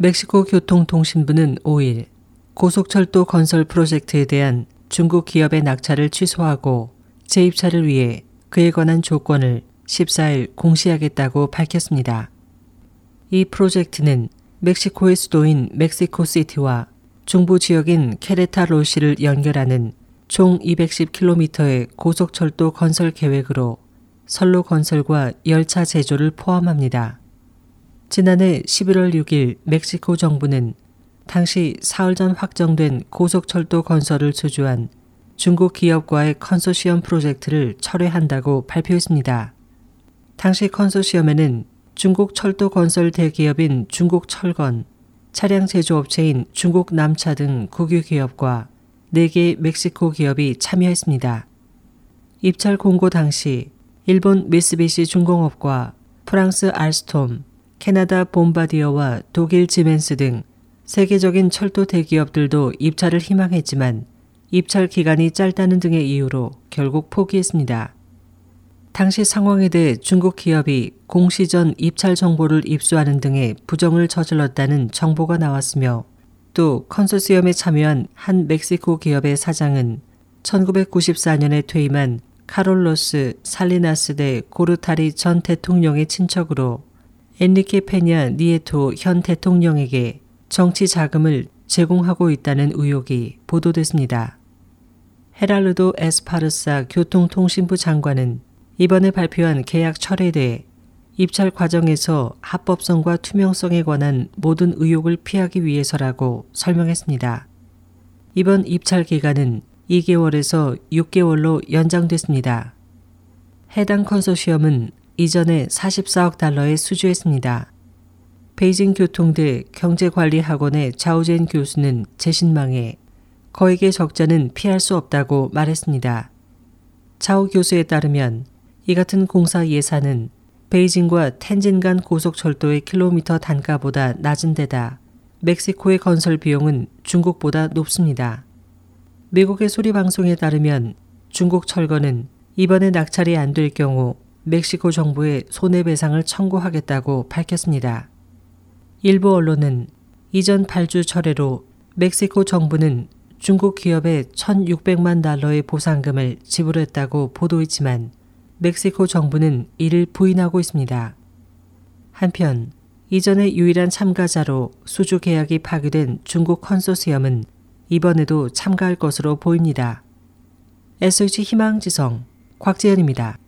멕시코 교통통신부는 5일 고속철도 건설 프로젝트에 대한 중국 기업의 낙찰을 취소하고 재입찰을 위해 그에 관한 조건을 14일 공시하겠다고 밝혔습니다. 이 프로젝트는 멕시코의 수도인 멕시코시티와 중부 지역인 케레타로시를 연결하는 총 210km의 고속철도 건설 계획으로 선로 건설과 열차 제조를 포함합니다. 지난해 11월 6일 멕시코 정부는 당시 사흘 전 확정된 고속철도 건설을 수주한 중국 기업과의 컨소시엄 프로젝트를 철회한다고 발표했습니다. 당시 컨소시엄에는 중국 철도 건설 대기업인 중국철건, 차량 제조업체인 중국 남차 등 국유 기업과 4개 멕시코 기업이 참여했습니다. 입찰 공고 당시 일본 미쓰비시 중공업과 프랑스 알스톰, 캐나다 봄바디어와 독일 지멘스 등 세계적인 철도 대기업들도 입찰을 희망했지만 입찰 기간이 짧다는 등의 이유로 결국 포기했습니다. 당시 상황에 대해 중국 기업이 공시 전 입찰 정보를 입수하는 등의 부정을 저질렀다는 정보가 나왔으며 또 컨소시엄에 참여한 한 멕시코 기업의 사장은 1994년에 퇴임한 카롤로스 살리나스 대 고르타리 전 대통령의 친척으로 엔리케 페냐 니에토 현 대통령에게 정치 자금을 제공하고 있다는 의혹이 보도됐습니다. 헤랄르도 에스파르사 교통통신부 장관은 이번에 발표한 계약 철회에 대해 입찰 과정에서 합법성과 투명성에 관한 모든 의혹을 피하기 위해서라고 설명했습니다. 이번 입찰 기간은 2개월에서 6개월로 연장됐습니다. 해당 컨소시엄은 이전에 44억 달러에 수주했습니다. 베이징 교통대 경제관리학원의 자우젠 교수는 재신망에 거액의 적자는 피할 수 없다고 말했습니다. 자우 교수에 따르면 이 같은 공사 예산은 베이징과 텐진 간 고속철도의 킬로미터 단가보다 낮은 데다 멕시코의 건설 비용은 중국보다 높습니다. 미국의 소리 방송에 따르면 중국 철거는 이번에 낙찰이 안 될 경우 멕시코 정부에 손해배상을 청구하겠다고 밝혔습니다. 일부 언론은 이전 발주 철회로 멕시코 정부는 중국 기업에 1,600만 달러의 보상금을 지불했다고 보도했지만 멕시코 정부는 이를 부인하고 있습니다. 한편 이전에 유일한 참가자로 수주 계약이 파기된 중국 컨소시엄은 이번에도 참가할 것으로 보입니다. SH 희망지성 곽재현입니다.